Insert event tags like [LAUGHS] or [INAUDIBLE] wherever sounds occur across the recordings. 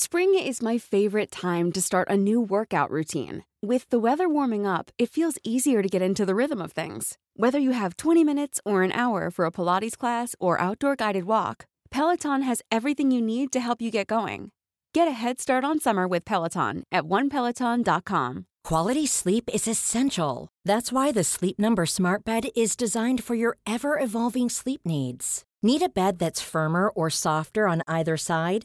Spring is my favorite time to start a new workout routine. With the weather warming up, it feels easier to get into the rhythm of things. Whether you have 20 minutes or an hour for a Pilates class or outdoor guided walk, Peloton has everything you need to help you get going. Get a head start on summer with Peloton at onepeloton.com. Quality sleep is essential. That's why the Sleep Number Smart Bed is designed for your ever evolving sleep needs. Need a bed that's firmer or softer on either side?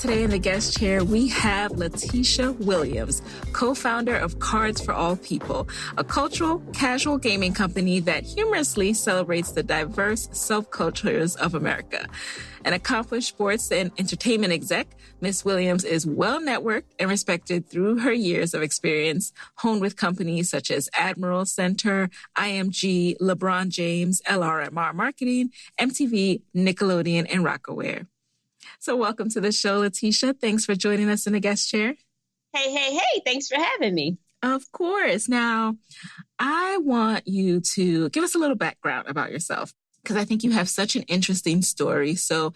Today in the guest chair, we have Latesha Williams, co founder of Cards for All People, a cultural, casual gaming company that humorously celebrates the diverse subcultures of America. An accomplished sports and entertainment exec, Miss Williams is well networked and respected through her years of experience, honed with companies such as Admiral Center, IMG, LeBron James, LRMR Marketing, MTV, Nickelodeon, and Rocawear. So, welcome to the show, Latesha. Thanks for joining us in the guest chair. Hey, hey, hey, thanks for having me. Of course. Now, I want you to give us a little background about yourself because I think you have such an interesting story. So,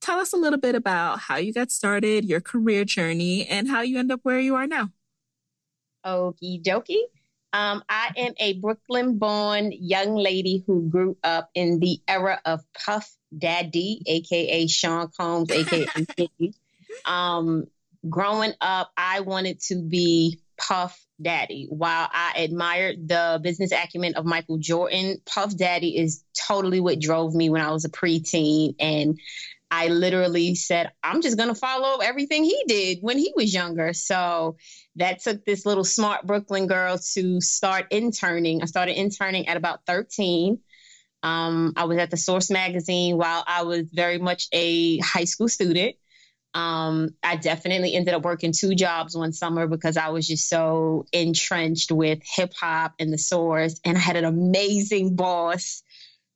tell us a little bit about how you got started, your career journey, and how you end up where you are now. Okie dokie. Um, I am a Brooklyn born young lady who grew up in the era of Puff Daddy, aka Sean Combs, aka [LAUGHS] um, growing up, I wanted to be Puff Daddy. While I admired the business acumen of Michael Jordan, Puff Daddy is totally what drove me when I was a preteen. And I literally said, I'm just going to follow everything he did when he was younger. So that took this little smart Brooklyn girl to start interning. I started interning at about 13. Um, I was at the Source magazine while I was very much a high school student. Um, I definitely ended up working two jobs one summer because I was just so entrenched with hip hop and the Source. And I had an amazing boss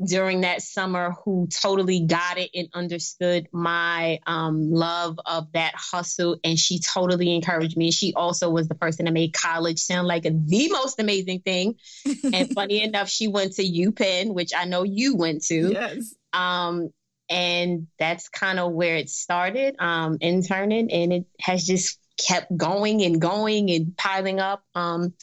during that summer who totally got it and understood my um, love of that hustle. And she totally encouraged me. She also was the person that made college sound like the most amazing thing. and [LAUGHS] funny enough, she went to UPenn, which I know you went to. Yes. Um, and that's kind of where it started, um, interning, and it has just kept going and going and piling up. Um,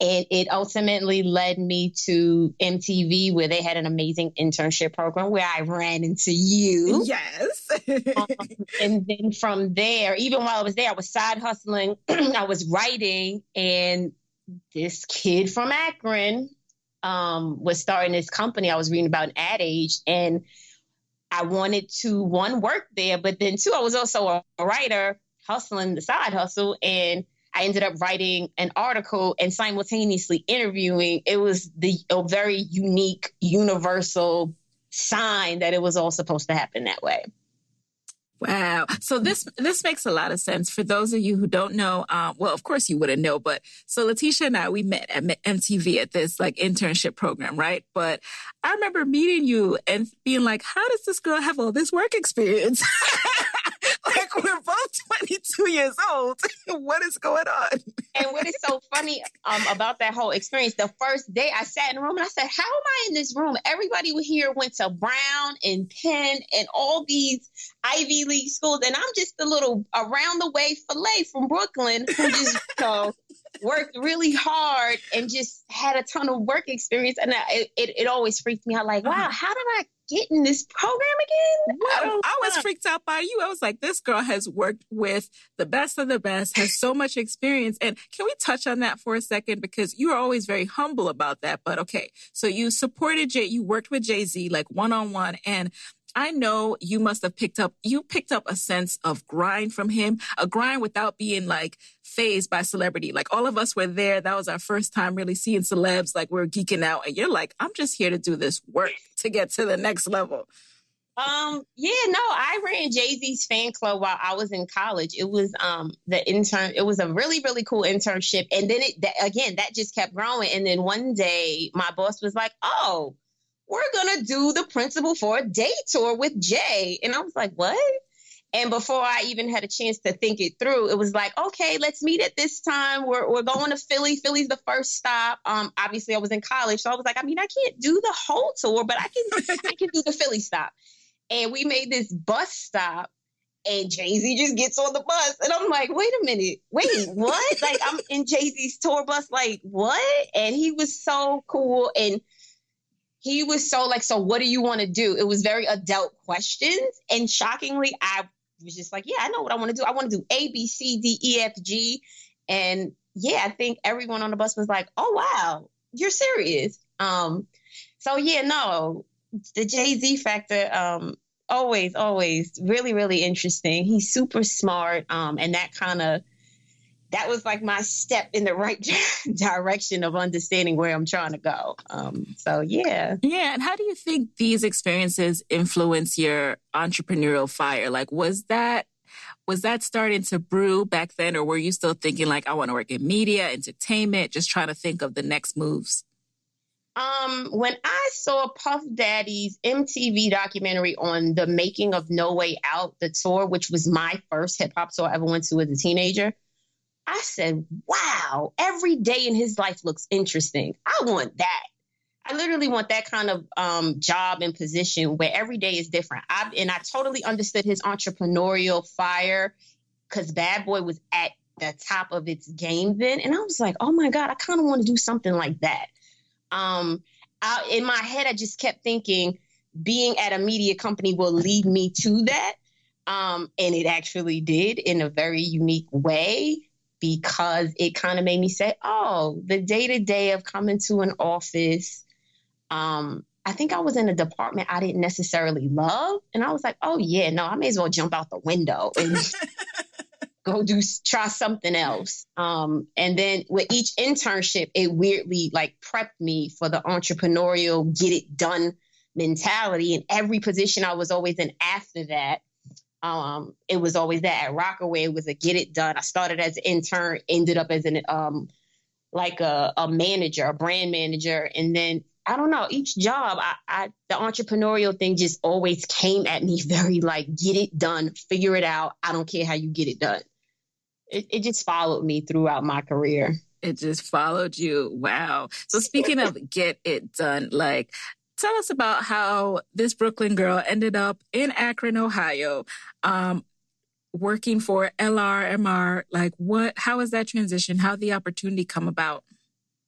and it ultimately led me to MTV, where they had an amazing internship program where I ran into you. Yes. [LAUGHS] um, and then from there, even while I was there, I was side hustling, [CLEARS THROAT] I was writing, and this kid from Akron um, was starting this company I was reading about in Ad Age. And I wanted to, one, work there, but then two, I was also a, a writer hustling the side hustle. And I ended up writing an article and simultaneously interviewing. It was the a very unique, universal sign that it was all supposed to happen that way. Wow. So this this makes a lot of sense for those of you who don't know. Um, well, of course you wouldn't know, but so Latesha and I we met at MTV at this like internship program, right? But I remember meeting you and being like, "How does this girl have all this work experience?" [LAUGHS] like we're both 22 years old. What is going on? and what is so funny um, about that whole experience? The first day I sat in the room and I said, "How am I in this room? Everybody here went to Brown and Penn and all these Ivy League schools, and I'm just a little around the way fillet from Brooklyn who just you know, worked really hard and just had a ton of work experience. And it, it, it always freaked me out. Like, wow, uh-huh. how did I get in this program again? I, I was freaked out by you. I was like, this girl has worked with the best of the best, has so much experience. And can we touch on that for a second? Because you are always very humble about that. But okay, so you supported Jay, you worked with Jay Z like one on one. And I know you must have picked up, you picked up a sense of grind from him, a grind without being like phased by celebrity. Like all of us were there. That was our first time really seeing celebs. Like we're geeking out and you're like, I'm just here to do this work to get to the next level. Um, yeah, no, I ran Jay Z's fan club while I was in college. It was um the intern. It was a really really cool internship, and then it again that just kept growing. And then one day, my boss was like, "Oh, we're gonna do the principal for a day tour with Jay. And I was like, what? And before I even had a chance to think it through, it was like, okay, let's meet at this time. We're, we're going to Philly. Philly's the first stop. Um, obviously I was in college, so I was like, I mean, I can't do the whole tour, but I can [LAUGHS] I can do the Philly stop. And we made this bus stop and Jay Z just gets on the bus. And I'm like, wait a minute, wait, what? like I'm in Jay Z's tour bus, like what? And he was so cool. And he was so like, so what do you want to do? It was very adult questions. And shockingly, I was just like, yeah, I know what I want to do. I want to do A, B, C, D, E, F, G. And yeah, I think everyone on the bus was like, oh, wow, you're serious. Um, so yeah, no, the Jay Z factor, um, always, always really, really interesting. He's super smart. Um, and that kind of that was like my step in the right [LAUGHS] direction of understanding where I'm trying to go. Um, so yeah. Yeah. And how do you think these experiences influence your entrepreneurial fire? Like, was that was that starting to brew back then, or were you still thinking like, I want to work in media, entertainment, just trying to think of the next moves? Um, when I saw Puff Daddy's MTV documentary on the making of No Way Out, the tour, which was my first hip hop tour I ever went to as a teenager, I said, wow, every day in his life looks interesting. I want that. I literally want that kind of um, job and position where every day is different. I, and I totally understood his entrepreneurial fire because Bad Boy was at the top of its game then. And I was like, oh my God, I kind of want to do something like that. Um, I, in my head, I just kept thinking being at a media company will lead me to that. Um, and it actually did in a very unique way because it kind of made me say, oh, the day to day of coming to an office. Um, I think I was in a department I didn't necessarily love. And I was like, oh, yeah, no, I may as well jump out the window and [LAUGHS] go do try something else. Um, and then with each internship, it weirdly like prepped me for the entrepreneurial, get it done mentality. And every position I was always in after that um, it was always that at Rocawear. It was a get it done. I started as an intern, ended up as an um, like a, a manager, a brand manager, and then I don't know. Each job, I, I the entrepreneurial thing just always came at me [LAUGHS] very like get it done, figure it out. I don't care how you get it done. It, it just followed me throughout my career. It just followed you. Wow. So speaking of get it done, like tell us about how this Brooklyn girl ended up in Akron, Ohio, um, working for LRMR. Like, what? How was that transition? How the opportunity come about?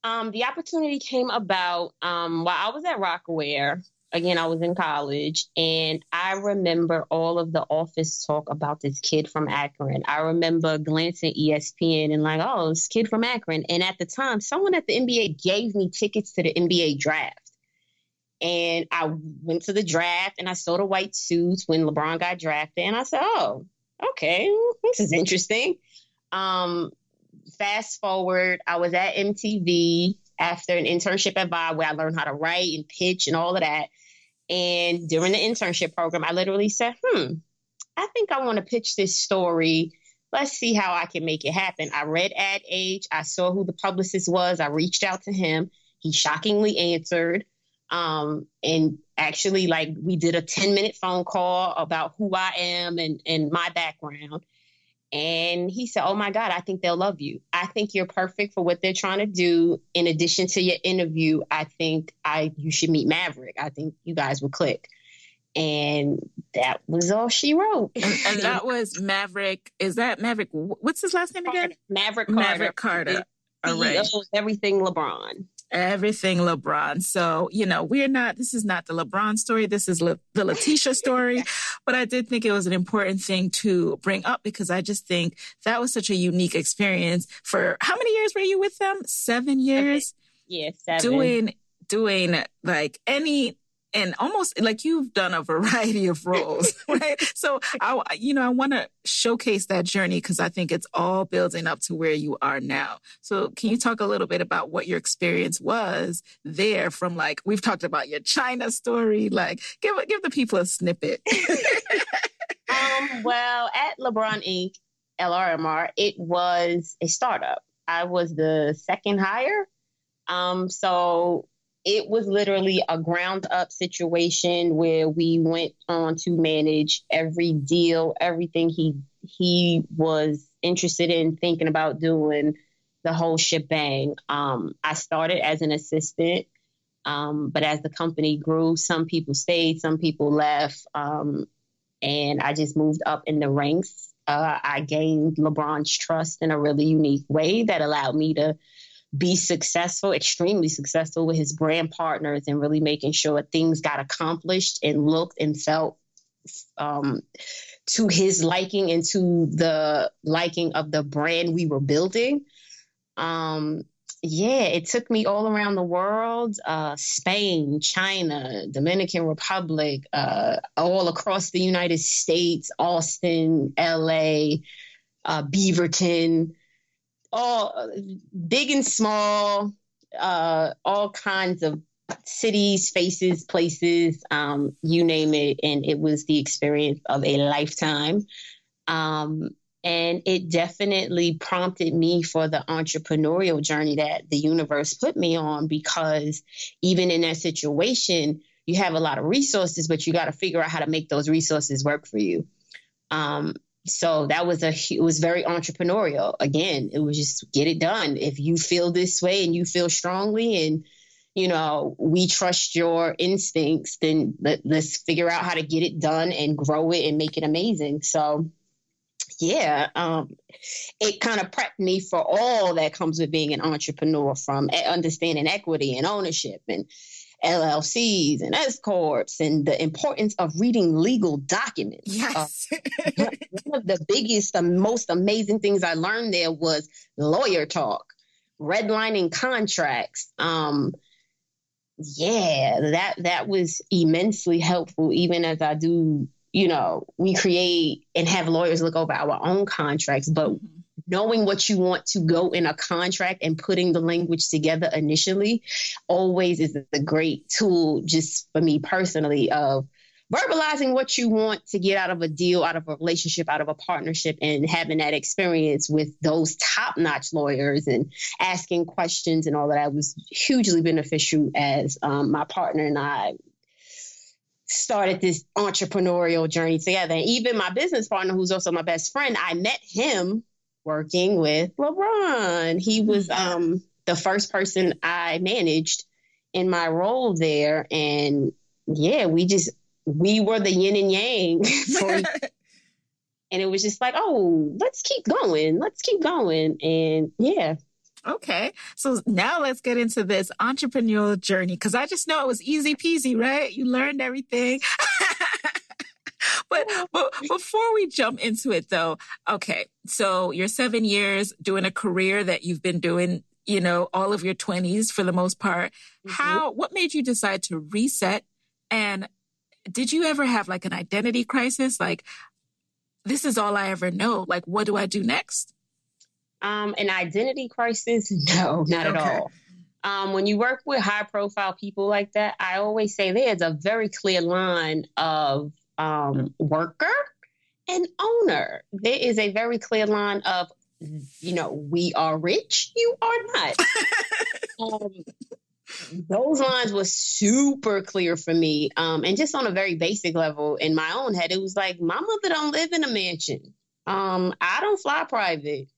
Um, the opportunity came about um, while I was at Rocawear. Again, I was in college, and I remember all of the office talk about this kid from Akron. I remember glancing ESPN and like, oh, this kid from Akron. And at the time, someone at the NBA gave me tickets to the NBA draft. And I went to the draft and I saw the white suits when LeBron got drafted. And I said, oh, okay, [LAUGHS] this is interesting. Um, fast forward, I was at MTV after an internship at Vibe where I learned how to write and pitch and all of that. And during the internship program, I literally said, hmm, I think I want to pitch this story. Let's see how I can make it happen. I read Ad Age. I saw who the publicist was. I reached out to him. He shockingly answered. Um, and actually, like, we did a 10 minute phone call about who I am and, and my background. And he said, Oh my God, I think they'll love you. I think you're perfect for what they're trying to do. In addition to your interview, I think I you should meet Maverick. I think you guys will click. And that was all she wrote. and, and [LAUGHS] that was Maverick. Is that Maverick? What's his last name again? Maverick Carter. Maverick Carter. All right. Everything LeBron everything LeBron. So, you know, we're not, this is not the LeBron story. This is Le, the Latesha [LAUGHS] story. But I did think it was an important thing to bring up because I just think that was such a unique experience for how many years were you with them? Seven years? Yes, yeah, Doing, doing like any and almost like you've done a variety of [LAUGHS] roles, right? So I, you know, I want to showcase that journey because I think it's all building up to where you are now. So can you talk a little bit about what your experience was there from like, we've talked about your China story, like give, give the people a snippet. [LAUGHS] um, well, at LeBron Inc., LRMR, it was a startup. I was the second hire. Um, so it was literally a ground up situation where we went on to manage every deal, everything he he was interested in thinking about doing, the whole shebang. Um, I started as an assistant, um, but as the company grew, some people stayed, some people left, um, and I just moved up in the ranks. Uh, I gained LeBron's trust in a really unique way that allowed me to be successful, extremely successful with his brand partners and really making sure things got accomplished and looked and felt um, to his liking and to the liking of the brand we were building. Um, yeah, it took me all around the world uh, Spain, China, Dominican Republic, uh, all across the United States, Austin, LA, uh, Beaverton all big and small, uh, all kinds of cities, faces, places, um, you name it. And it was the experience of a lifetime. Um, and it definitely prompted me for the entrepreneurial journey that the universe put me on because even in that situation, you have a lot of resources, but you got to figure out how to make those resources work for you. Um, so that was a it was very entrepreneurial. Again it was just get it done. If you feel this way and you feel strongly and you know we trust your instincts then let, let's figure out how to get it done and grow it and make it amazing. So yeah um, it kind of prepped me for all that comes with being an entrepreneur from understanding equity and ownership and LLCs and S corps and the importance of reading legal documents. Yes. uh, [LAUGHS] one of the biggest, the most amazing things I learned there was lawyer talk, redlining contracts. Um, yeah, that that was immensely helpful. Even as I do, you know, we create and have lawyers look over our own contracts, but. Mm-hmm knowing what you want to go in a contract and putting the language together initially always is a great tool just for me personally of verbalizing what you want to get out of a deal, out of a relationship, out of a partnership, and having that experience with those top notch lawyers and asking questions and all that was hugely beneficial as um, my partner and I started this entrepreneurial journey together. And even my business partner, who's also my best friend, I met him working with LeBron. He was mm-hmm. um, the first person I managed in my role there. And yeah, we just, we were the yin and yang. [LAUGHS] [LAUGHS] For, and it was just like, oh, let's keep going. Let's keep going. And yeah. Okay. So now let's get into this entrepreneurial journey because I just know it was easy peasy, right? You learned everything. [LAUGHS] but, but before we jump into it though, okay. So you're seven years doing a career that you've been doing, you know, all of your twenties for the most part. Mm-hmm. How, what made you decide to reset? And did you ever have like an identity crisis? Like, this is all I ever know. Like, what do I do next? Um, an identity crisis? [LAUGHS] No, not okay. at all. Um, when you work with high profile people like that, I always say there's a very clear line of um, worker and owner. There is a very clear line of, you know, we are rich, you are not. [LAUGHS] um, those lines were super clear for me. Um, and just on a very basic level in my own head, it was like, my mother don't live in a mansion. Um, I don't fly private.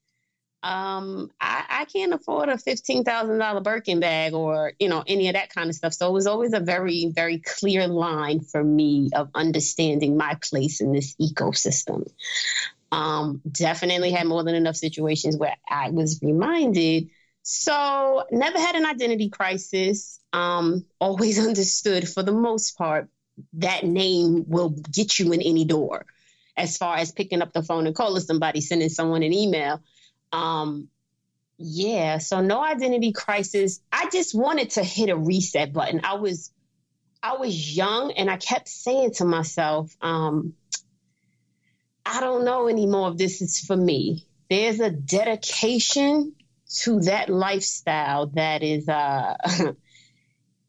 Um, I, I can't afford a fifteen thousand dollar Birkin bag or you know any of that kind of stuff. So it was always a very very clear line for me of understanding my place in this ecosystem. Um, definitely had more than enough situations where I was reminded so never had an identity crisis. Um, always [LAUGHS] understood for the most part that name will get you in any door. As far as picking up the phone and calling somebody, sending someone an email. Um, yeah, so no identity crisis. I just wanted to hit a reset button. I was I was young and I kept saying to myself, um, I don't know anymore if this is for me. There's a dedication to that lifestyle that is uh [LAUGHS]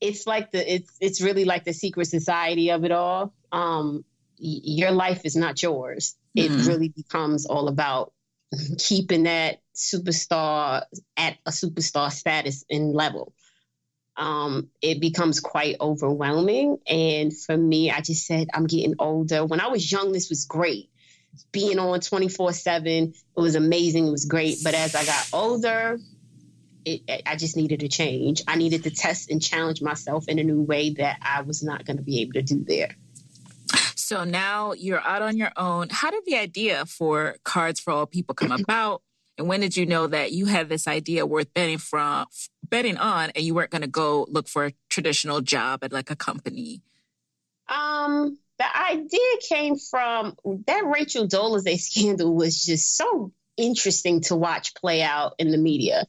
it's like the it's it's really like the secret society of it all um your life is not yours mm-hmm. it really becomes all about keeping that superstar at a superstar status and level um, it becomes quite overwhelming. And for me, I just said, I'm getting older. When I was young, this was great being on 24 7. It was amazing. It was great. But as I got older, it, I just needed to change. I needed to test and challenge myself in a new way that I was not going to be able to do there. So now you're out on your own. How did the idea for Cards for All People come [CLEARS THROAT] about? And when did you know that you had this idea worth betting from betting on and you weren't going to go look for a traditional job at like a company? Um, the idea came from that Rachel Dolezal scandal was just so interesting to watch play out in the media.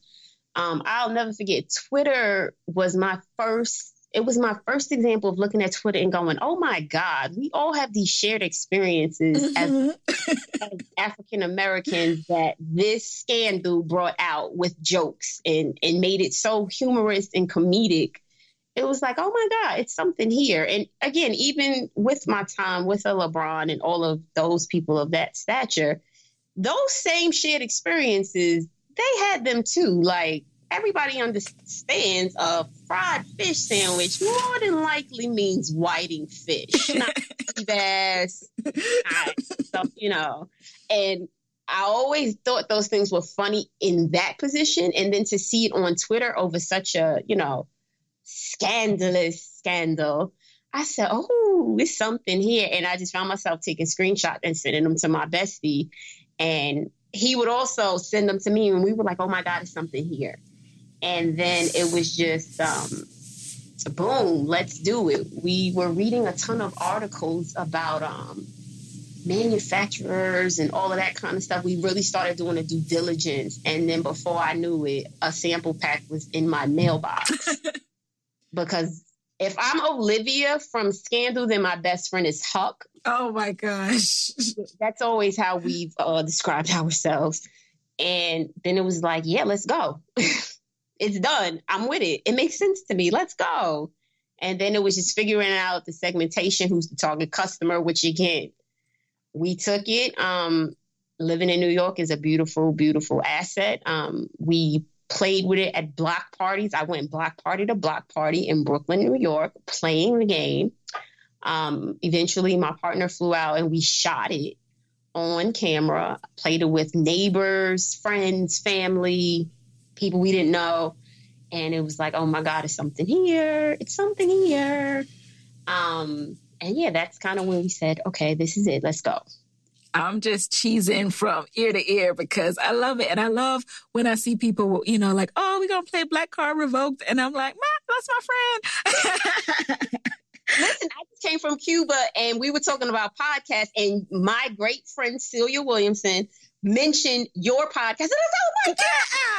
Um, I'll never forget. Twitter was my first. It was my first example of looking at Twitter and going, "Oh my God, we all have these shared experiences mm-hmm. as, as African Americans that this scandal brought out with jokes and and made it so humorous and comedic." it was like, oh my God, it's something here. And again, even with my time with a LeBron and all of those people of that stature, those same shared experiences, they had them too. Like everybody understands a fried fish sandwich more than likely means whiting fish, [LAUGHS] not bass, stuff, you know. And I always thought those things were funny in that position. And then to see it on Twitter over such a, you know, scandalous scandal. I said, oh, it's something here. And I just found myself taking screenshots and sending them to my bestie. And he would also send them to me. And we were like, oh my God, it's something here. And then it was just, um, boom, let's do it. We were reading a ton of articles about um, manufacturers and all of that kind of stuff. We really started doing a due diligence. And then before I knew it, a sample pack was in my mailbox. [LAUGHS] because if I'm Olivia from Scandal, then my best friend is Huck. Oh my gosh. [LAUGHS] That's always how we've uh, described ourselves. And then it was like, yeah, let's go. [LAUGHS] it's done. I'm with it. It makes sense to me. Let's go. And then it was just figuring out the segmentation, who's the target customer, which again, we took it. Um, living in New York is a beautiful, beautiful asset. Um, we played with it at block parties. I went block party to block party in Brooklyn, New York, playing the game. Um, eventually, my partner flew out and we shot it on camera, played it with neighbors, friends, family, people we didn't know. And it was like, oh my God, it's something here. It's something here. Um, and yeah, that's kind of when we said, okay, this is it. Let's go. I'm just cheesing from ear to ear because I love it. And I love when I see people, you know, like, oh, we're going to play Black Card Revoked. And I'm like, that's my friend. [LAUGHS] Listen, I just came from Cuba and we were talking about podcasts, and my great friend Celia Williamson mentioned your podcast. And I was like,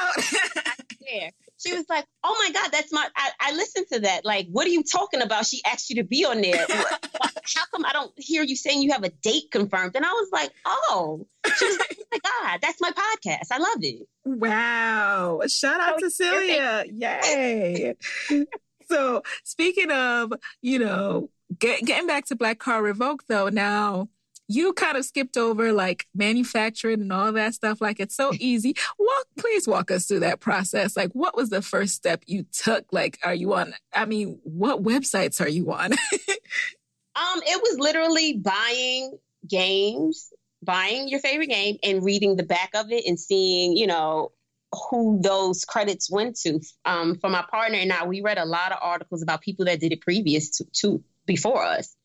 oh my God. [LAUGHS] yeah she was like, "Oh my God, that's my." I, I, listened to that. Like, what are you talking about? She asked you to be on there. [LAUGHS] How come I don't hear you saying you have a date confirmed? And I was like, "Oh." She was like, "Oh my God, that's my podcast. I love it." Wow! Shout out to Celia! Yay! [LAUGHS] so, speaking of, you know, get, getting back to Black Card Revoked, though, now you kind of skipped over like manufacturing and all that stuff. Like it's so [LAUGHS] easy. Walk, please walk us through that process. Like, what was the first step you took? Like, are you on? I mean, what websites are you on? [LAUGHS] um, it was literally buying games, buying your favorite game, and reading the back of it and seeing, you know, who those credits went to. Um, for my partner and I, we read a lot of articles about people that did it previous to, to before us.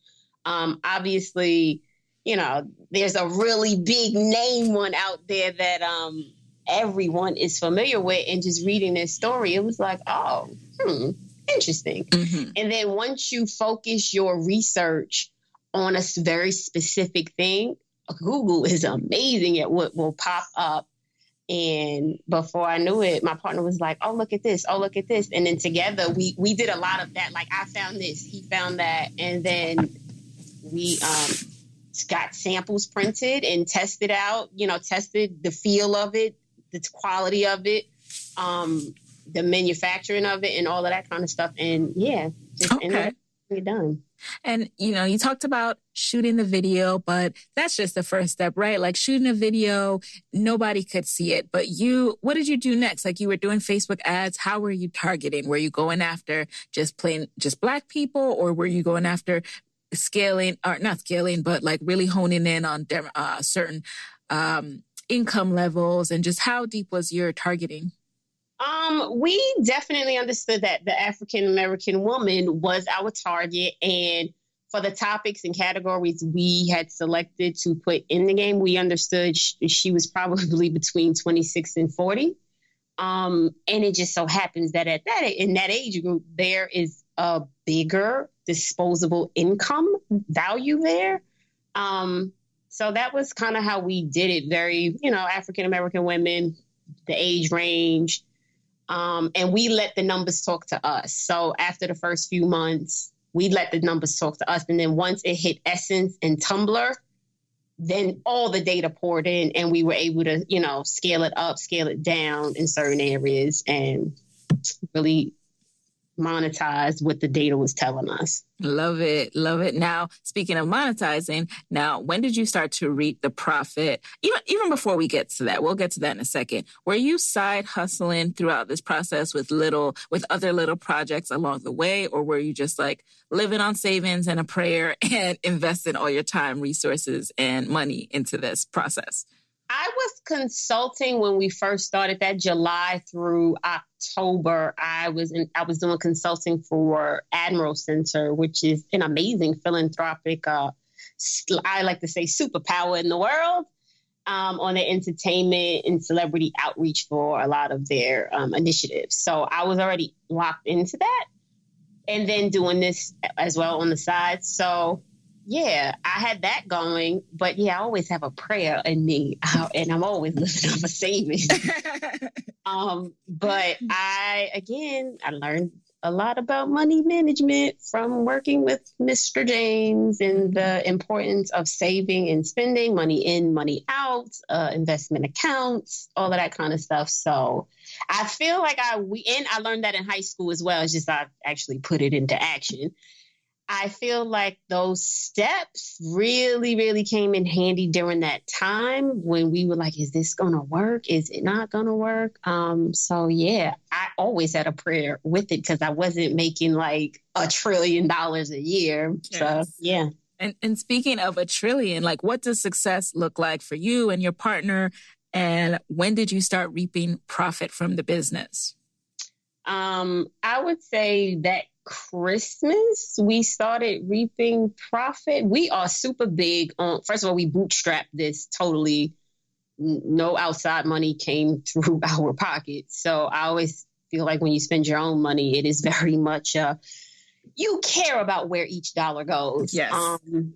Um, obviously, you know, there's a really big name one out there that um, everyone is familiar with. And just reading this story, it was like, oh, hmm, interesting. Mm-hmm. And then once you focus your research on a very specific thing, Google is amazing at what will pop up and before I knew it, my partner was like, "Oh, look at this! Oh, look at this!" And then together we we did a lot of that. Like I found this, he found that, and then we um, got samples printed and tested out. You know, tested the feel of it, the quality of it, um, the manufacturing of it, and all of that kind of stuff. And yeah, just okay. ended up done. And, you know, you talked about shooting the video, but that's just the first step, right? Like shooting a video, nobody could see it. But you, what did you do next? Like you were doing Facebook ads. How were you targeting? Were you going after just plain, just black people or were you going after scaling or not scaling, but like really honing in on uh, certain, um, income levels and just how deep was your targeting? Um, we definitely understood that the African American woman was our target, and for the topics and categories we had selected to put in the game, we understood sh- she was probably [LAUGHS] between 26 and 40. Um, and it just so happens that at that in that age group, there is a bigger disposable income value there. Um, so that was kind of how we did it. Very, you know, African American women, the age range, um, and we let the numbers talk to us. So after the first few months, we let the numbers talk to us. And then once it hit Essence and Tumblr, then all the data poured in and we were able to, you know, scale it up, scale it down in certain areas and really monetize what the data was telling us. Love it. Love it. Now, speaking of monetizing, now when did you start to reap the profit? Even even before we get to that, we'll get to that in a second. Were you side hustling throughout this process with little with other little projects along the way or were you just like living on savings and a prayer [LAUGHS] and investing all your time, resources and money into this process? I was consulting when we first started that July through October. I was in, I was doing consulting for Admiral Center, which is an amazing philanthropic. Uh, I like to say superpower in the world. Um, on the entertainment and celebrity outreach for a lot of their um, initiatives. So I was already locked into that and then doing this as well on the side. So yeah, I had that going, but yeah, I always have a prayer in me, [LAUGHS] and I'm always looking for savings. [LAUGHS] um, but I again, I learned a lot about money management from working with Mr. James and the importance of saving and spending money in, money out, uh, investment accounts, all of that kind of stuff. So I feel like I we and I learned that in high school as well. It's just I actually put it into action. I feel like those steps really, really came in handy during that time when we were like, is this going to work? Is it not going to work? Um, so, yeah, I always had a prayer with it because I wasn't making like a trillion dollars a year. Yes. So, yeah. And, and speaking of a trillion, like what does success look like for you and your partner? And when did you start reaping profit from the business? Um, I would say that Christmas, we started reaping profit. We are super big on, first of all, we bootstrapped this totally. No outside money came [LAUGHS] through our pockets. So I always feel like when you spend your own money, it is very much, uh, you care about where each dollar goes. Yes. Um,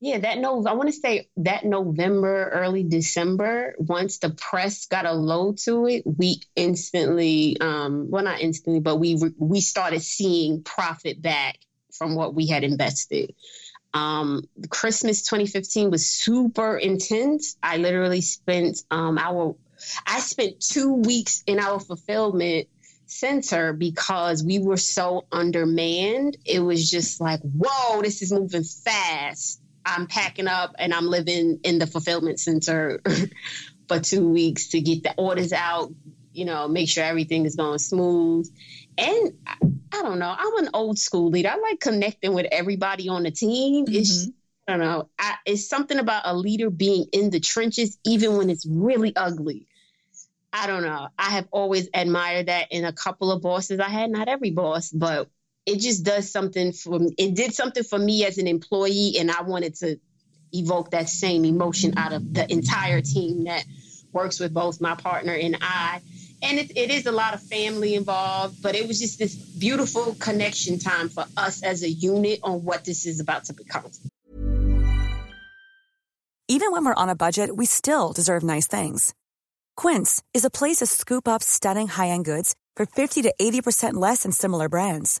yeah, that no, I want to say that November, early December, once the press got a load to it, we instantly, um, well, not instantly, but we we started seeing profit back from what we had invested. Um, Christmas 2015 was super intense. I literally spent um, our, I spent two weeks in our fulfillment center because we were so undermanned. It was just like, whoa, this is moving fast I'm packing up and I'm living in the fulfillment center [LAUGHS] for two weeks to get the orders out, you know, make sure everything is going smooth. And I, I don't know, I'm an old school leader. I like connecting with everybody on the team. Mm-hmm. It's, I don't know, I, it's something about a leader being in the trenches, even when it's really ugly. I don't know. I have always admired that in a couple of bosses I had, not every boss, but it just does something for me. It did something for me as an employee, and I wanted to evoke that same emotion out of the entire team that works with both my partner and I. And it, it is a lot of family involved, but it was just this beautiful connection time for us as a unit on what this is about to become. Even when we're on a budget, we still deserve nice things. Quince is a place to scoop up stunning high end goods for 50 to 80% less than similar brands.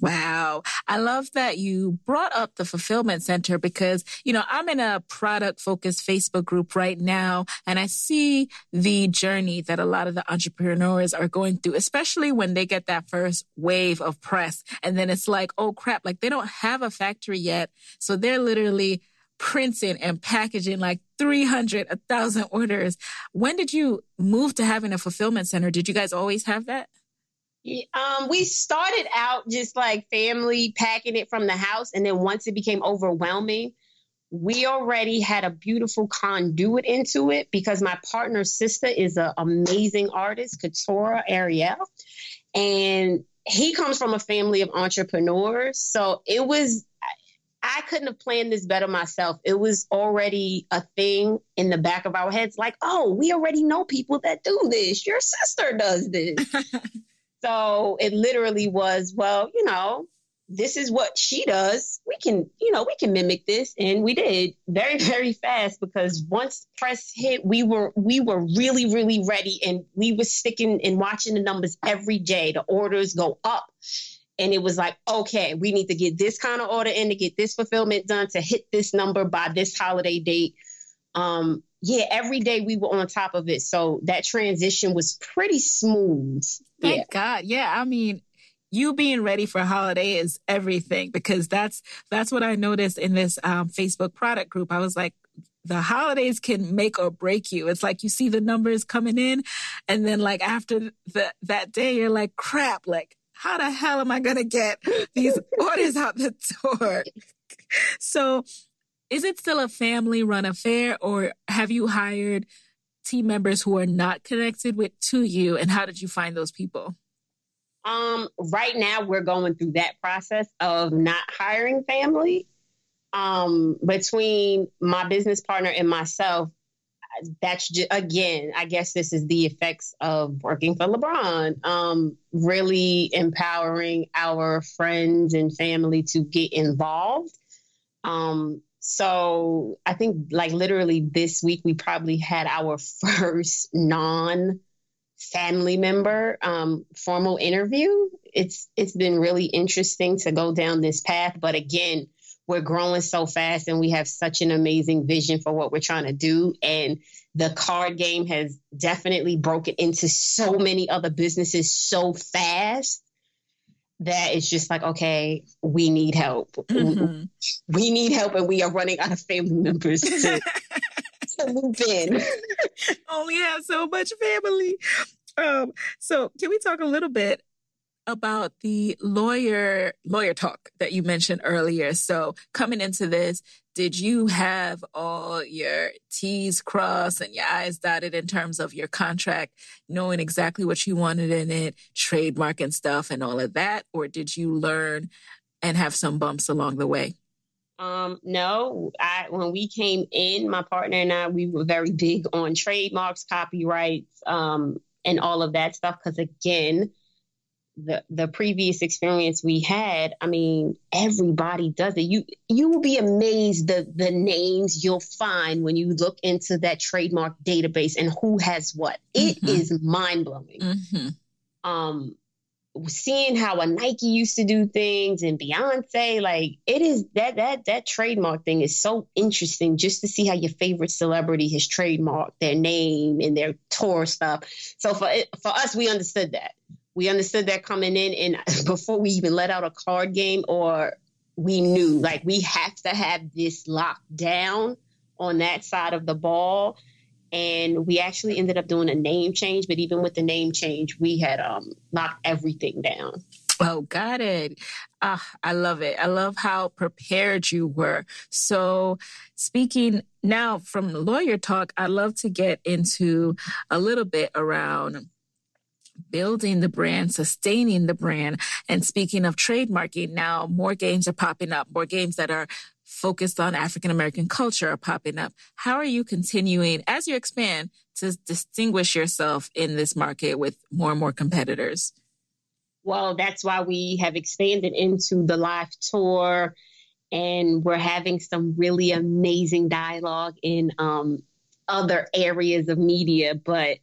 Wow. I love that you brought up the fulfillment center because, you know, I'm in a product focused Facebook group right now and I see the journey that a lot of the entrepreneurs are going through, especially when they get that first wave of press. And then it's like, oh crap, like they don't have a factory yet. So they're literally printing and packaging like 300, 1,000 orders. When did you move to having a fulfillment center? Did you guys always have that? Um, we started out just like family packing it from the house, and then once it became overwhelming, we already had a beautiful conduit into it because my partner's sister is an amazing artist, Katora Ariel, and he comes from a family of entrepreneurs. So it was I couldn't have planned this better myself. It was already a thing in the back of our heads, like, oh, we already know people that do this. Your sister does this. [LAUGHS] So it literally was, well, you know, this is what she does. We can, you know, we can mimic this. And we did very, [LAUGHS] very fast because once press hit, we were we were really, really ready and we were sticking and watching the numbers every day. The orders go up. And it was like, okay, we need to get this kind of order in to get this fulfillment done to hit this number by this holiday date. Um, yeah, every day we were on top of it. So that transition was pretty smooth. Thank yeah. God. Yeah. I mean, you being ready for holiday is everything because that's that's what I noticed in this um, Facebook product group. I was like, the holidays can make or break you. It's like you see the numbers coming in, and then like after the, that day, you're like, crap, like how the hell am I gonna get these [LAUGHS] orders out the door? So is it still a family run affair or have you hired team members who are not connected with to you and how did you find those people? Um, right now we're going through that process of not hiring family. Um, between my business partner and myself, that's just, again, I guess this is the effects of working for LeBron. Um, really empowering our friends and family to get involved. Um, so I think like literally this week we probably had our [LAUGHS] first non family member um, formal interview. It's it's been really interesting to go down this path, but again, we're growing so fast and we have such an amazing vision for what we're trying to do and the card game has definitely broken into so many other businesses so fast that it's just like okay we need help mm-hmm. we, we, need help and we are running out of family members to, to move in [LAUGHS] only have so much family um so can we talk a little bit about the lawyer lawyer talk that you mentioned earlier. So coming into this, did you have all your T's crossed and your I's dotted in terms of your contract, knowing exactly what you wanted in it, trademark and stuff and all of that? Or did you learn and have some bumps along the way? Um, no, I when we came in, my partner and I, we were very big on trademarks, copyrights, um, and all of that stuff. Because again, the the previous experience we had, I mean, everybody does it. You you will be amazed the the names you'll find when you look into that trademark database and who has what. It mm-hmm. is mind blowing. Mm-hmm. Um, seeing how a Nike used to do things and Beyonce, like it is that that that trademark thing is so interesting just to see how your favorite celebrity has trademarked their name and their tour stuff. So for for us, we understood that we understood that coming in and [LAUGHS] before we even let out a card game or we knew like we have to have this locked down on that side of the ball and we actually ended up doing a name change but even with the name change we had um, locked everything down Oh, got it. Ah, I love it. I love how prepared you were. So, speaking now from lawyer talk, I'd love to get into a little bit around building the brand, sustaining the brand. And speaking of trademarking, now more games are popping up, more games that are focused on African American culture are popping up. How are you continuing as you expand to distinguish yourself in this market with more and more competitors? Well, that's why we have expanded into the live tour and we're having some really amazing dialogue in um, other areas of media. But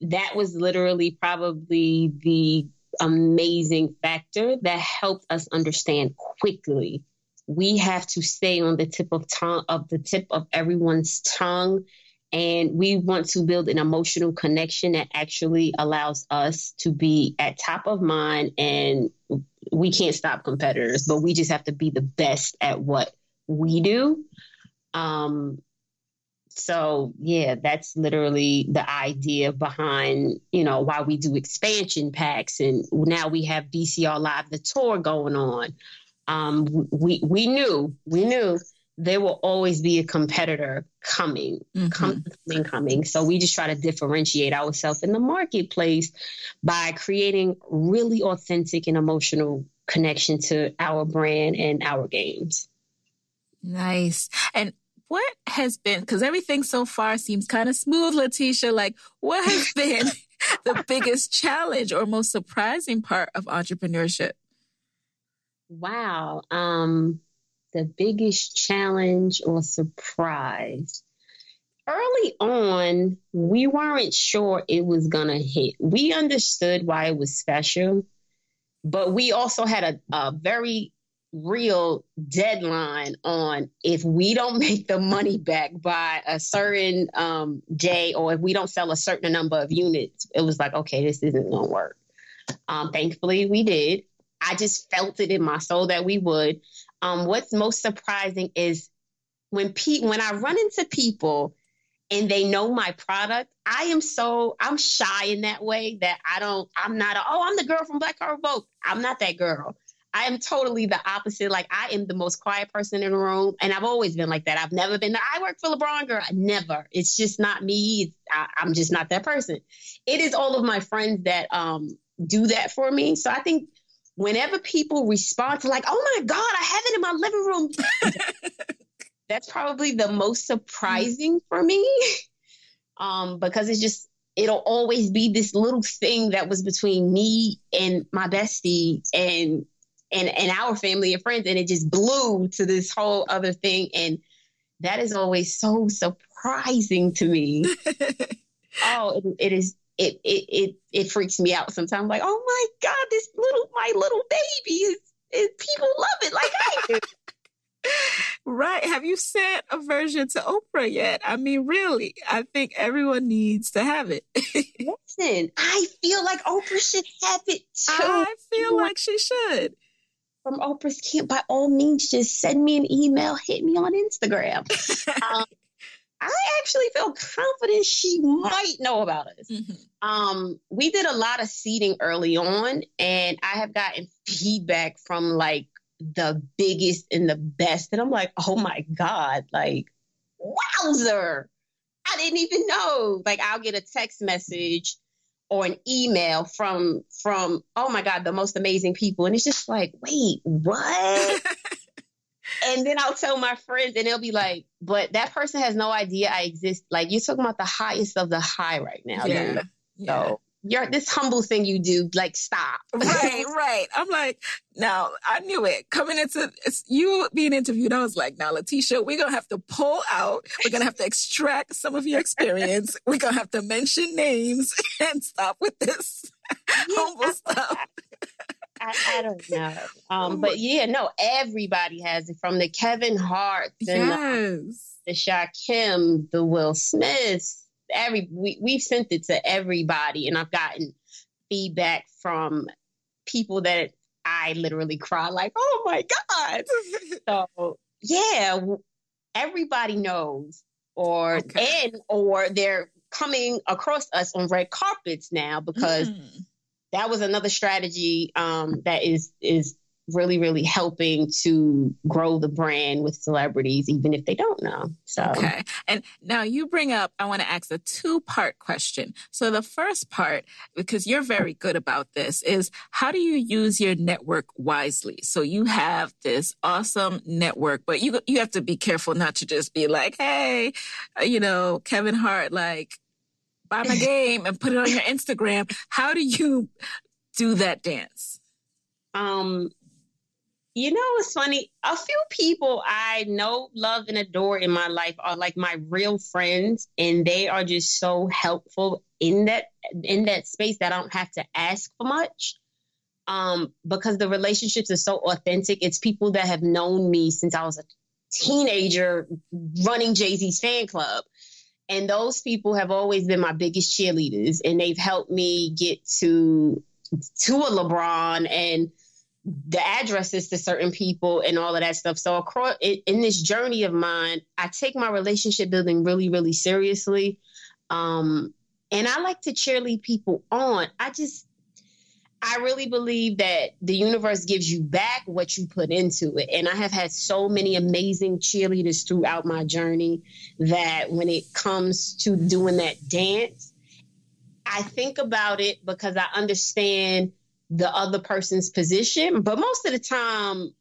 that was literally probably the amazing factor that helped us understand quickly. We have to stay on the tip of tongue of the tip of everyone's tongue. And we want to build an emotional connection that actually allows us to be at top of mind. And we can't stop competitors, but we just have to be the best at what we do. Um, so yeah, that's literally the idea behind, you know, why we do expansion packs and now we have BCR Live the tour going on. Um, we we knew, we knew there will always be a competitor coming, mm-hmm. coming, coming. So we just try to differentiate ourselves in the marketplace by creating really authentic and emotional connection to our brand and our games. Nice. And what has been, because everything so far seems kind of smooth, Latesha, like what has [LAUGHS] been the biggest challenge or most surprising part of entrepreneurship? Wow. Um, the biggest challenge or surprise. Early on, we weren't sure it was going to hit. We understood why it was special, but we also had a, a very real deadline on if we don't make the money back by a certain um, day or if we don't sell a certain number of units, it was like, okay, this isn't going to work. Um, thankfully, we did. I just felt it in my soul that we would. Um, what's most surprising is when pe- when I run into people and they know my product, I am so I'm shy in that way that I don't I'm not a, oh I'm the girl from Black Card Revoked. I'm not that girl. I am totally the opposite. Like I am the most quiet person in the room, and I've always been like that. I've never been. There. I work for LeBron, girl. Never. It's just not me. I, I'm just not that person. It is all of my friends that um do that for me. So I think whenever people respond to like, "Oh my God, I have it in my living room," [LAUGHS] that's probably the most surprising for me. [LAUGHS] um, because it's just it'll always be this little thing that was between me and my bestie and and and our family and friends, and it just blew to this whole other thing, and that is always so surprising to me. [LAUGHS] oh, it, it is. It, it it it freaks me out sometimes. Like, oh my god, this little my little baby is, is people love it like I do. [LAUGHS] right. Have you sent a version to Oprah yet? I mean, really, I think everyone needs to have it. [LAUGHS] Listen, I feel like Oprah should have it too. I feel like she should. From Oprah's camp, by all means, just send me an email, hit me on Instagram. [LAUGHS] um, I actually feel confident she might know about us. Mm-hmm. Um, we did a lot of seeding early on, and I have gotten feedback from like the biggest and the best. And I'm like, oh my God, like, wowzer. I didn't even know. Like, I'll get a text message or an email from from oh my god the most amazing people and it's just like wait what [LAUGHS] and then i'll tell my friends and they'll be like but that person has no idea i exist like you're talking about the highest of the high right now yeah. yeah. so you're this humble thing you do, like stop. right, right. I'm like, now I knew it coming into you being interviewed. I was like, now Latesha, we're gonna have to pull out. We're gonna have to extract some of your experience. we're gonna have to mention names [LAUGHS] and stop with this [LAUGHS] humble stuff. I, I, don't know. [LAUGHS] Um, but yeah, no, everybody has it from the Kevin Hart, yes. the, the Shakim, the Will Smiths, every we, we've sent it to everybody and I've gotten feedback from people that I literally cry like, oh my God. [LAUGHS] so yeah, everybody knows or okay. and or they're coming across us on red carpets now because mm. that was another strategy um, that is is really really helping to grow the brand with celebrities even if they don't know so. Okay and now you bring up i want to ask a two part question. So the first part because you're very good about this is how do you use your network wisely? So you have this awesome network but you you have to be careful not to just be like hey uh, you know kevin hart like buy my [LAUGHS] game and put it on your instagram. How do you do that dance? Um you know, it's funny. A few people I know, love, and adore in my life are like my real friends, and they are just so helpful in that in that space that I don't have to ask for much. Um, because the relationships are so authentic. It's people that have known me since I was a teenager, running Jay Z's fan club, and those people have always been my biggest cheerleaders, and they've helped me get to to a LeBron and the addresses to certain people and all of that stuff. So across in this journey of mine, I take my relationship building really, really seriously. Um, and I like to cheerlead people on. I just, I really believe that the universe gives you back what you put into it. And I have had so many amazing cheerleaders throughout my journey that when it comes to doing that dance, I think about it because I understand the other person's position. But most of the time,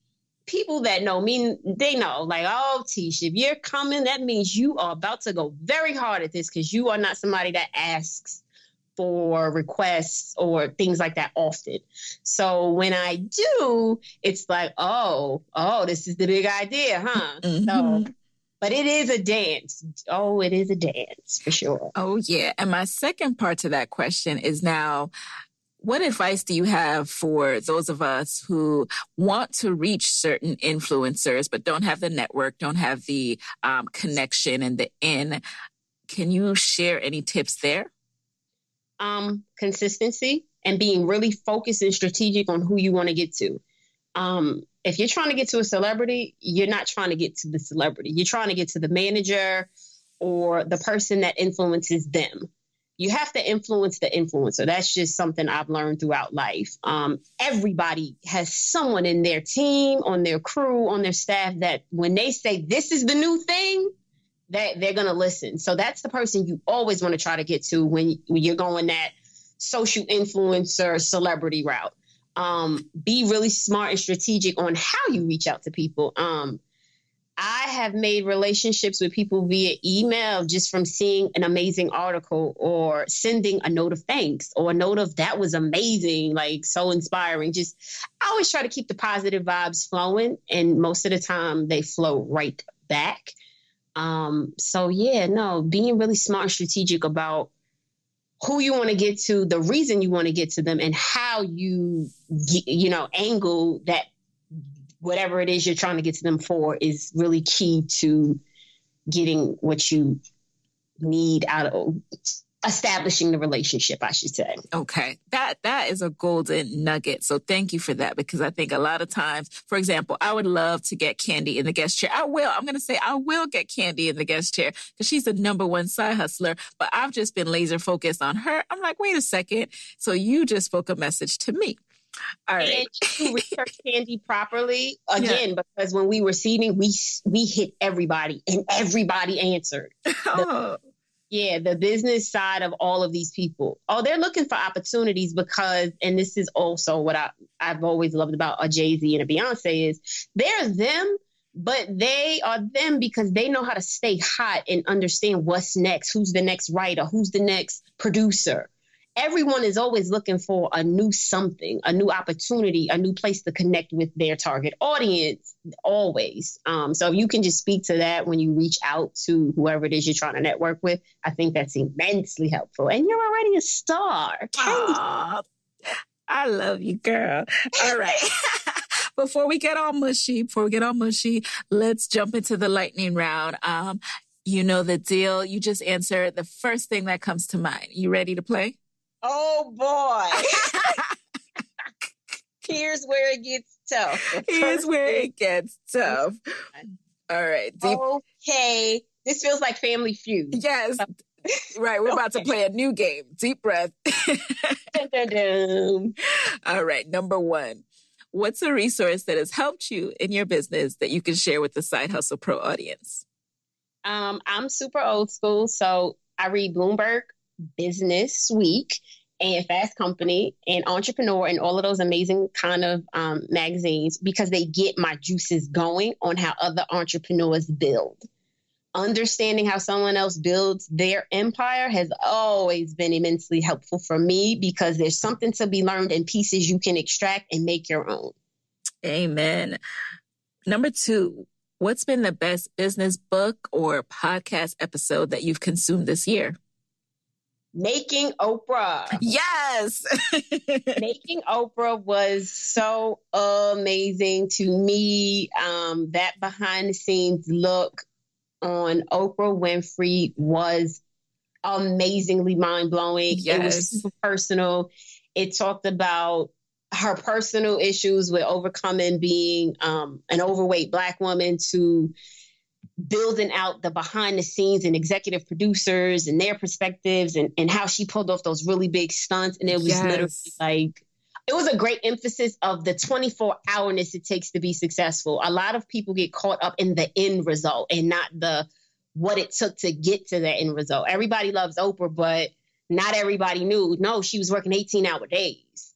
people that know me, they know, like, oh, Tish, if you're coming, that means you are about to go very hard at this because you are not somebody that asks for requests or things like that often. So when I do, it's like, oh, oh, this is the big idea, huh? Mm-hmm. So but it is a dance. Oh, it is a dance for sure. Oh, yeah. And my second part to that question is now what advice do you have for those of us who want to reach certain influencers but don't have the network, don't have the um, connection and the in? Can you share any tips there? Um, consistency and being really focused and strategic on who you want to get to. Um, if you're trying to get to a celebrity, you're not trying to get to the celebrity. You're trying to get to the manager or the person that influences them you have to influence the influencer. That's just something I've learned throughout life. Um, everybody has someone in their team, on their crew, on their staff that when they say this is the new thing, that they're going to listen. So that's the person you always want to try to get to when, when you're going that social influencer celebrity route. Um, be really smart and strategic on how you reach out to people. Um, I have made relationships with people via email just from seeing an amazing article or sending a note of thanks or a note of that was amazing, like so inspiring. Just I always try to keep the positive vibes flowing, and most of the time they flow right back. Um, so yeah, no, being really smart and strategic about who you want to get to, the reason you want to get to them, and how you you know angle that whatever it is you're trying to get to them for is really key to getting what you need out of establishing the relationship i should say. Okay. That that is a golden nugget. So thank you for that because i think a lot of times for example i would love to get candy in the guest chair. I will i'm going to say i will get candy in the guest chair because she's the number one side hustler but i've just been laser focused on her. I'm like wait a second. So you just spoke a message to me all right. And to research candy properly [LAUGHS] again yeah. because when we were seating, we we hit everybody and everybody answered. [LAUGHS] Oh. The, yeah, the business side of all of these people. Oh, they're looking for opportunities because, and this is also what I I've always loved about a Jay Z and a Beyonce is they're them, but they are them because they know how to stay hot and understand what's next, who's the next writer, who's the next producer everyone is always looking for a new something, a new opportunity, a new place to connect with their target audience, always. Um, so if you can just speak to that when you reach out to whoever it is you're trying to network with, I think that's immensely helpful. And you're already a star. Aww, I love you, girl. All right. [LAUGHS] [LAUGHS] before we get all mushy, before we get all mushy, let's jump into the lightning round. Um, you know the deal. You just answer the first thing that comes to mind. You ready to play? Oh boy. [LAUGHS] Here's where it gets tough. Here's where it gets tough. All right. Deep- okay. This feels like Family Feud. Yes. right. We're about to play a new game. Deep breath. dun, dun, dun. All right. Number one. What's a resource that has helped you in your business that you can share with the Side Hustle Pro audience? Um, I'm super old school, so I read Bloomberg Business Week and Fast Company and Entrepreneur and all of those amazing kind of um, magazines because they get my juices going on how other entrepreneurs build. Understanding how someone else builds their empire has always been immensely helpful for me because there's something to be learned in pieces you can extract and make your own. Amen. Number two, what's been the best business book or podcast episode that you've consumed this year? Making Oprah. Yes. [LAUGHS] Making Oprah was so amazing to me. Um, that behind the scenes look on Oprah Winfrey was amazingly mind blowing. Yes. It was super personal. It talked about her personal issues with overcoming being um, an overweight black woman to building out the behind the scenes and executive producers and their perspectives and, and how she pulled off those really big stunts. And it was yes. literally like, it was a great emphasis of the 24 hourness it takes to be successful. A lot of people get caught up in the end result and not the what it took to get to that end result. Everybody loves Oprah, but not everybody knew. No, she was working 18 hour days.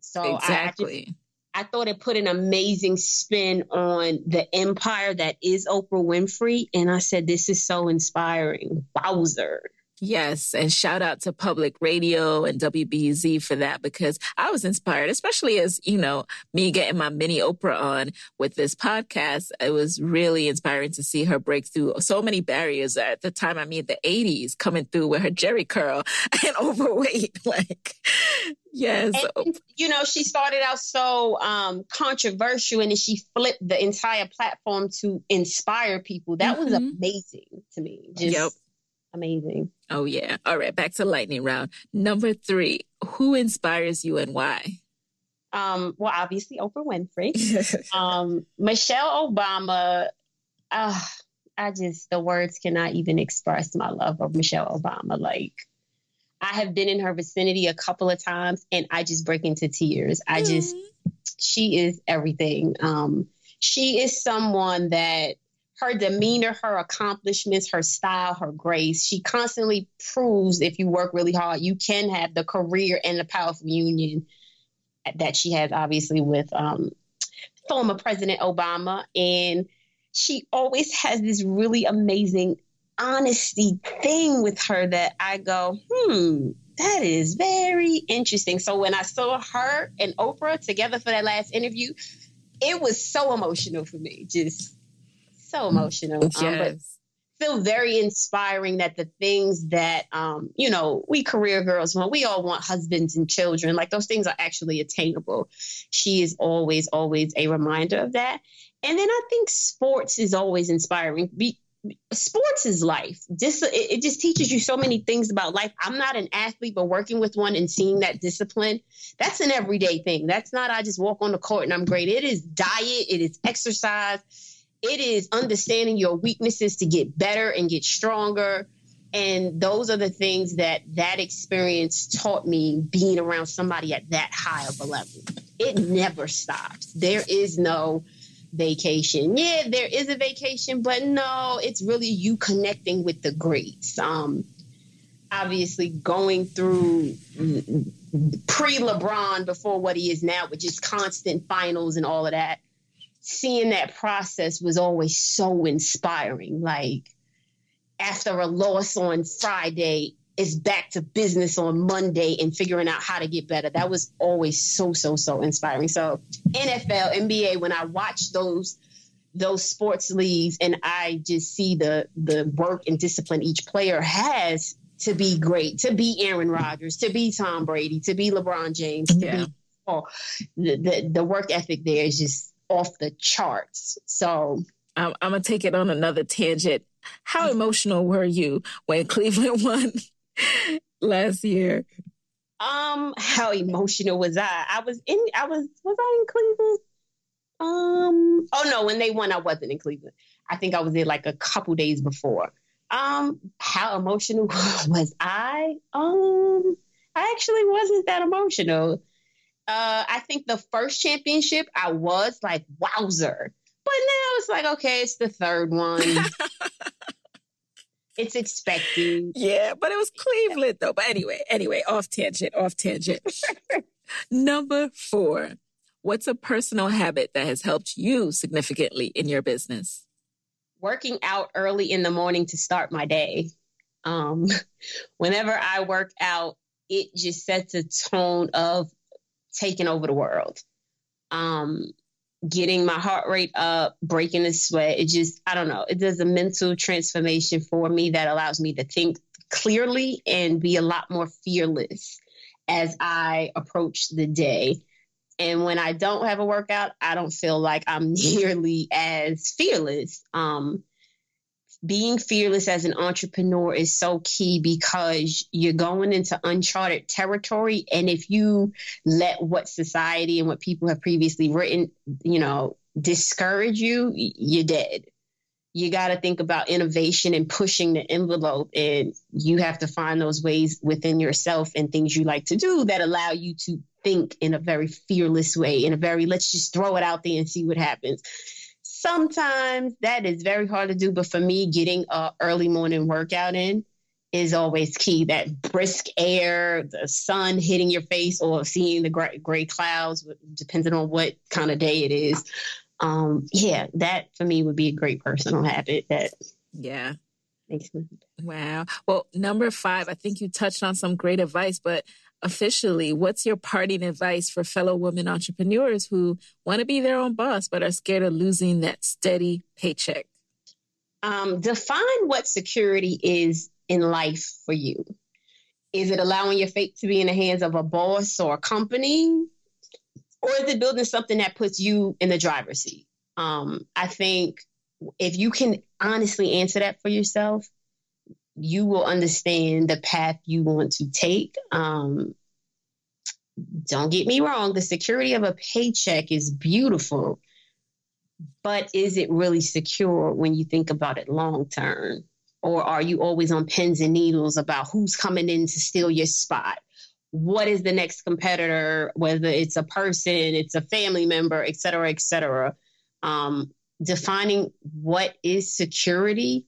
So exactly. I, I just, I thought it put an amazing spin on the empire that is Oprah Winfrey. And I said, this is so inspiring. Wowzer. Yes. And shout out to public radio and WBEZ for that because I was inspired, especially as, you know, me getting my mini Oprah on with this podcast. It was really inspiring to see her break through so many barriers at the time. I mean, the 80s coming through with her Jheri curl [LAUGHS] and overweight. [LAUGHS] Like, yes. And, you know, she started out so um, controversial and then she flipped the entire platform to inspire people. That mm-hmm. was amazing to me. Just, yep amazing. Oh, yeah. All right. Back to lightning round. Number three, who inspires you and why? Um, well, obviously Oprah Winfrey. [LAUGHS] um, Michelle Obama. Uh, I just, the words cannot even express my love of Michelle Obama. Like, I have been in her vicinity a couple of times and I just break into tears. I just, mm. she is everything. Um, she is someone that her demeanor, her accomplishments, her style, her grace. She constantly proves if you work really hard, you can have the career and the powerful union that she has, obviously, with um, former President Obama. And she always has this really amazing honesty thing with her that I go, hmm, that is very interesting. So when I saw her and Oprah together for that last interview, it was so emotional for me. Just so emotional. Yes. Um, but feel very inspiring that the things that um, you know we career girls want we all want husbands and children like those things are actually attainable. She is always always a reminder of that. And then i think sports is always inspiring. Be, sports is life. Just it, it just teaches you so many things about life. I'm not an athlete but working with one and seeing that discipline that's an everyday thing. That's not i just walk on the court and i'm great. It is diet. It is exercise it is understanding your weaknesses to get better and get stronger. And those are the things that that experience taught me being around somebody at that high of a level. It never stops. There is no vacation. Yeah there is a vacation but no it's really you connecting with the greats. Um obviously going through pre lebron before what he is now with just constant finals and all of that seeing that process was always so inspiring. Like after a loss on Friday, it's back to business on Monday and figuring out how to get better. That was always so, so, so inspiring. So NFL, NBA, when I watch those those sports leagues and I just see the the work and discipline each player has to be great, to be Aaron Rodgers, to be Tom Brady, to be LeBron James, to yeah. be oh, the, the the work ethic there is just off the charts. So I'm, I'm gonna take it on another tangent. How emotional were you when [LAUGHS] Cleveland won [LAUGHS] last year? Um, how emotional was I? I was in. I was. Was I in Cleveland? Um. Oh no, when they won, I wasn't in Cleveland. I think I was there like a couple days before. Um, how emotional [LAUGHS] was I? Um, I actually wasn't that emotional. Uh, I think the first championship I was like, wowzer. But now it's like, okay, it's the third one. [LAUGHS] it's expected. Yeah, but it was Cleveland though. But anyway, anyway, off tangent, off tangent. Number four. What's a personal habit that has helped you significantly in your business? Working out early in the morning to start my day. Um, [LAUGHS] whenever I work out, it just sets a tone of taking over the world. Um, getting my heart rate up, breaking a sweat. It just, I don't know, it does a mental transformation for me that allows me to think clearly and be a lot more fearless as I approach the day. And when I don't have a workout, I don't feel like I'm [LAUGHS] nearly as fearless. Um, being fearless as an entrepreneur is so key because you're going into uncharted territory. And if you let what society and what people have previously written, you know, discourage you, you're dead. You got to think about innovation and pushing the envelope. And you have to find those ways within yourself and things you like to do that allow you to think in a very fearless way, in a very let's just throw it out there and see what happens sometimes that is very hard to do. But for me, getting a early morning workout in is always key. That brisk air, the sun hitting your face, or seeing the gray, gray clouds, depending on what kind of day it is. Um, yeah, that for me would be a great personal habit. That yeah. Wow. Well, number five, I think you touched on some great advice, but officially, what's your parting advice for fellow women entrepreneurs who want to be their own boss but are scared of losing that steady paycheck? Um, define what security is in life for you. Is it allowing your fate to be in the hands of a boss or a company? Or is it building something that puts you in the driver's seat? Um, I think if you can honestly answer that for yourself, you will understand the path you want to take. Um, don't get me wrong, the security of a paycheck is beautiful, but is it really secure when you think about it long term? Or are you always on pins and needles about who's coming in to steal your spot? What is the next competitor, whether it's a person, it's a family member, et cetera, et cetera? Um, defining what is security,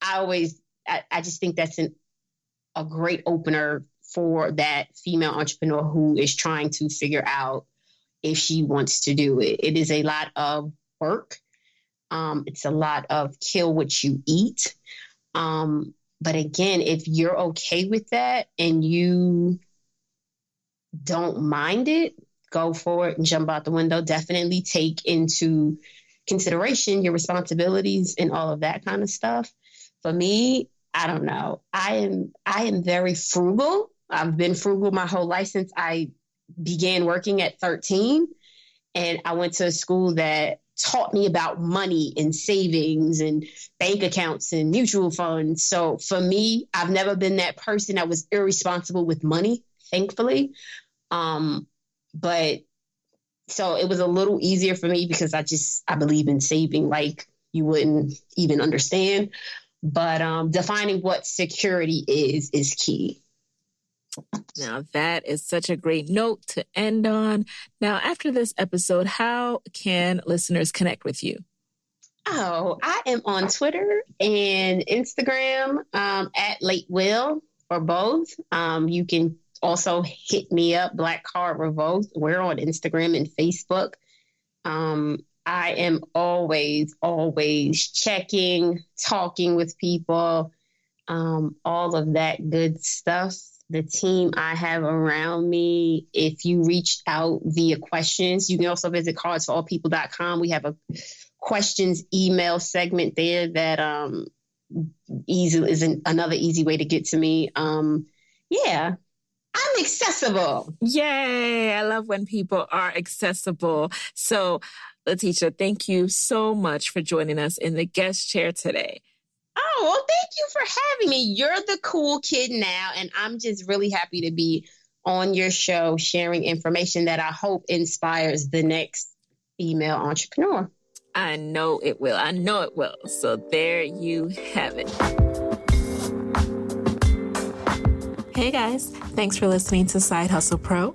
I always I, I just think that's an, a great opener for that female entrepreneur who is trying to figure out if she wants to do it. It is a lot of work. Um, it's a lot of kill what you eat. Um, but again, if you're okay with that and you don't mind it, go for it and jump out the window. Definitely take into consideration your responsibilities and all of that kind of stuff. For me, I don't know. I am I am very frugal. I've been frugal my whole life since I began working at 13 and I went to a school that taught me about money and savings and bank accounts and mutual funds. So for me, I've never been that person that was irresponsible with money, thankfully. Um, but so it was a little easier for me because I just I believe in saving like you wouldn't even understand. But um, defining what security is is key. Now, that is such a great note to end on. Now, after this episode, how can listeners connect with you? Oh, I am on Twitter and Instagram um, at Late Will or both. Um, you can also hit me up, Black Card Revoked. We're on Instagram and Facebook. Um, I am always, always checking, talking with people, um, all of that good stuff the team I have around me. If you reach out via questions, you can also visit cardsforallpeople.com. We have a questions email segment there that um easy is an, another easy way to get to me. Um yeah, I'm accessible. Yay. I love when people are accessible. So, Latesha, thank you so much for joining us in the guest chair today. Oh, well, thank you for having me. You're the cool kid now, and I'm just really happy to be on your show sharing information that I hope inspires the next female entrepreneur. I know it will. I know it will. So there you have it. Hey guys, thanks for listening to Side Hustle Pro.